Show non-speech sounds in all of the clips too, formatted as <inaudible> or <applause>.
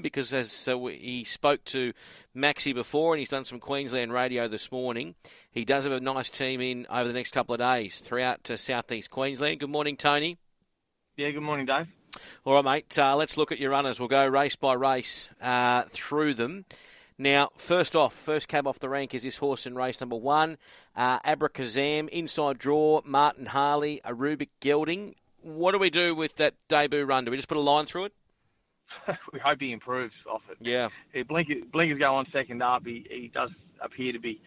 because as uh, he spoke to Maxi before and he's done some Queensland radio this morning, he does have a nice team in over the next couple of days throughout uh, southeast Queensland. Good morning, Tony. Yeah, good morning, Dave. All right, mate. Uh, let's look at your runners. We'll go race by race uh, through them. Now, first off, first cab off the rank is this horse in race number one, uh, Abracazam, inside draw, Martin Harley, a Rubick Gelding. What do we do with that debut run? Do we just put a line through it? <laughs> we hope he improves off it. Yeah. If Blinkers, Blinkers go on second up, he, he does appear to be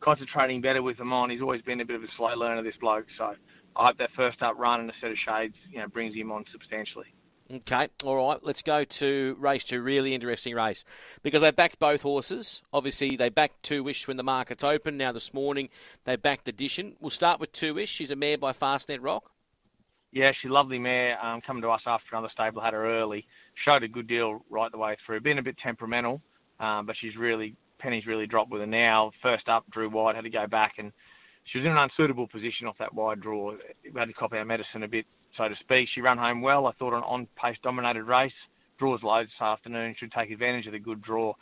concentrating better with them on. He's always been a bit of a slow learner, this bloke. So I hope that first up run and a set of shades, you know, brings him on substantially. Okay, all right. Let's go to race two. Really interesting race because they backed both horses. Obviously, they backed Two Wish when the markets opened. Now this morning they backed Edition. We'll start with Two Wish. She's a mare by Fastnet Rock. Yeah, she's a lovely mare. Um, coming to us after another stable had her early. Showed a good deal right the way through. Been a bit temperamental, um, but she's really Penny's really dropped with her now. First up, drew wide, had to go back, and she was in an unsuitable position off that wide draw. We had to copy our medicine a bit, so to speak. She ran home well. I thought an on-pace dominated race. Draws low this afternoon. Should take advantage of the good draw.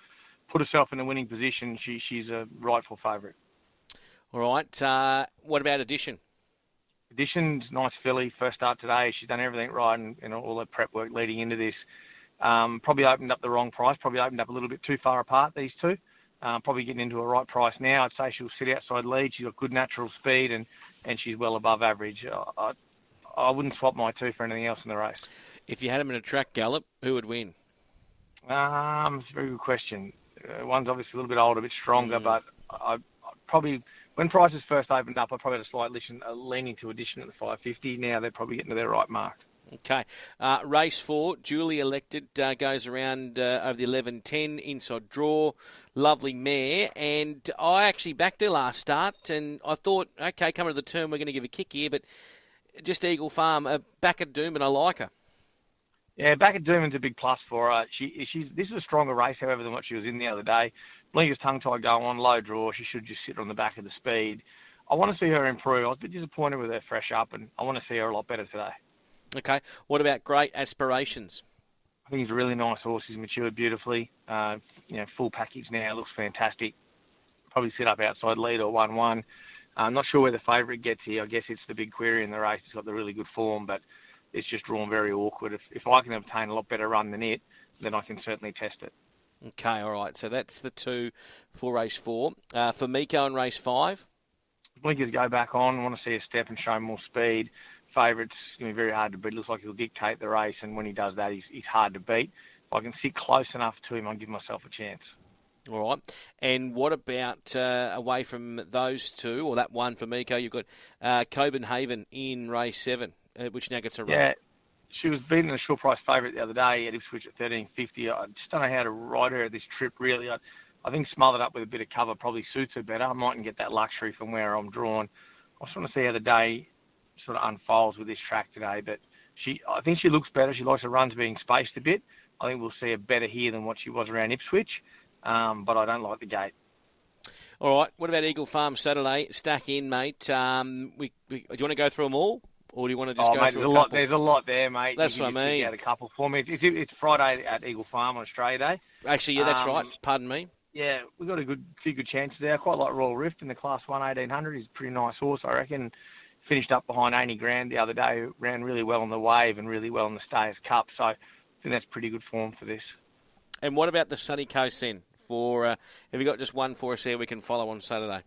Put herself in a winning position. She, she's a rightful favourite. All right. Uh, what about Edition? Edition's nice filly. First start today. She's done everything right and, and all the prep work leading into this. Um, probably opened up the wrong price. Probably opened up a little bit too far apart. These two. Um, probably getting into a right price now. I'd say she'll sit outside lead. She's got good natural speed and, and she's well above average. I, I wouldn't swap my two for anything else in the race. If you had him in a track gallop, who would win? Um, it's a very good question. Uh, one's obviously a little bit older, a bit stronger, mm. but I, I probably when prices first opened up, I probably had a slight uh, leaning to Edition at the 550. Now they're probably getting to their right mark. Okay. Uh, race four, duly elected, uh, goes around uh, over the 11.10, inside draw, lovely mare. And I actually backed her last start, and I thought, okay, coming to the turn, we're going to give a kick here, but just Eagle Farm, uh, back at Doomben, and I like her. Yeah, back at Doomben's a big plus for her. She, she's this is a stronger race, however, than what she was in the other day. Blinker's tongue tie going on, low draw. She should just sit on the back of the speed. I want to see her improve. I was a bit disappointed with her fresh up, and I want to see her a lot better today. Okay. What about great aspirations? I think he's a really nice horse. He's matured beautifully. Uh, you know, full package now. Looks fantastic. Probably sit up outside lead or one-one. I'm not sure where the favourite gets here. I guess it's the big query in the race. He's got the really good form, but it's just drawn very awkward. If, if I can obtain a lot better run than it, then I can certainly test it. Okay, all right. So that's the two for race four. Uh, for Miko in race five? Blinkers go back on. want to see a step and show more speed. Favourite's going to be very hard to beat. Looks like he'll dictate the race, and when he does that, he's, he's hard to beat. If I can sit close enough to him, I'll give myself a chance. All right. And what about uh, away from those two, or that one for Miko? You've got uh, Copenhagen in race seven, which now gets a run. Yeah, she was beaten a short price favourite the other day at Ipswich at thirteen fifty. I just don't know how to ride her this trip. Really, I, I think smothered up with a bit of cover probably suits her better. I mightn't get that luxury from where I'm drawn. I just want to see how the day sort of unfolds with this track today. But she, I think she looks better. She likes her runs being spaced a bit. I think we'll see her better here than what she was around Ipswich. Um, but I don't like the gate. All right. What about Eagle Farm Saturday? Stack in, mate. Um, we, we, do you want to go through them all? Or do you want to just oh, go mate, through there's a, a lot. There's a lot there, mate. That's what I mean. Out a couple for me. It's, it's, Friday at Eagle Farm on Australia Day. Actually, yeah, that's um, right. Pardon me. Yeah, we've got a good few good chances there. I quite like Royal Rift in the Class 1 1800. He's a pretty nice horse, I reckon. Finished up behind Amy Grand the other day. Ran really well on the wave and really well in the Stayers Cup. So I think that's pretty good form for this. And what about the Sunny Coast then? For uh, have you got just one for us there we can follow on Saturday?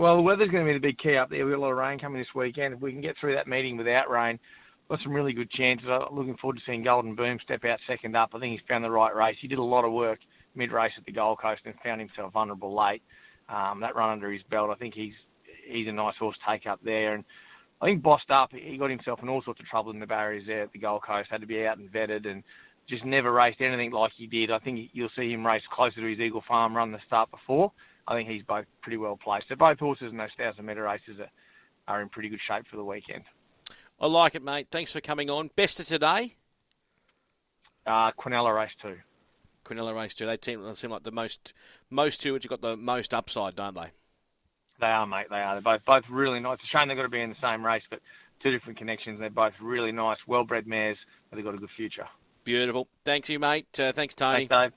Well, the weather's going to be the big key up there. We've got a lot of rain coming this weekend. If we can get through that meeting without rain, got some really good chances. I'm looking forward to seeing Golden Boom step out second up. I think he's found the right race. He did a lot of work mid-race at the Gold Coast and found himself vulnerable late. Um, that run under his belt, I think he's he's a nice horse take up there. And I think bossed up, he got himself in all sorts of trouble in the barriers there at the Gold Coast. Had to be out and vetted and just never raced anything like he did. I think you'll see him race closer to his Eagle Farm run the start before. I think he's both pretty well placed. So both horses in those thousand metre races are, are in pretty good shape for the weekend. I like it, mate. Thanks for coming on. Best of today? Uh, Quinella race two. Quinella race two. They seem, seem like the most most two which have got the most upside, don't they? They are, mate. They are. They're both both really nice. It's a shame they've got to be in the same race, but two different connections. They're both really nice, well-bred mares. They've got a good future. Beautiful. Thanks you, mate. Uh, thanks, Tony. Thanks, Dave.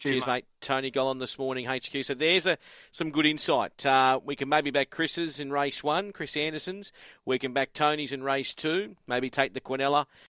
Cheers, Cheers mate. mate. Tony Gollan this morning, HQ. So there's a, some good insight. Uh, we can maybe back Chris's in race one, Chris Anderson's. We can back Tony's in race two. Maybe take the Quinella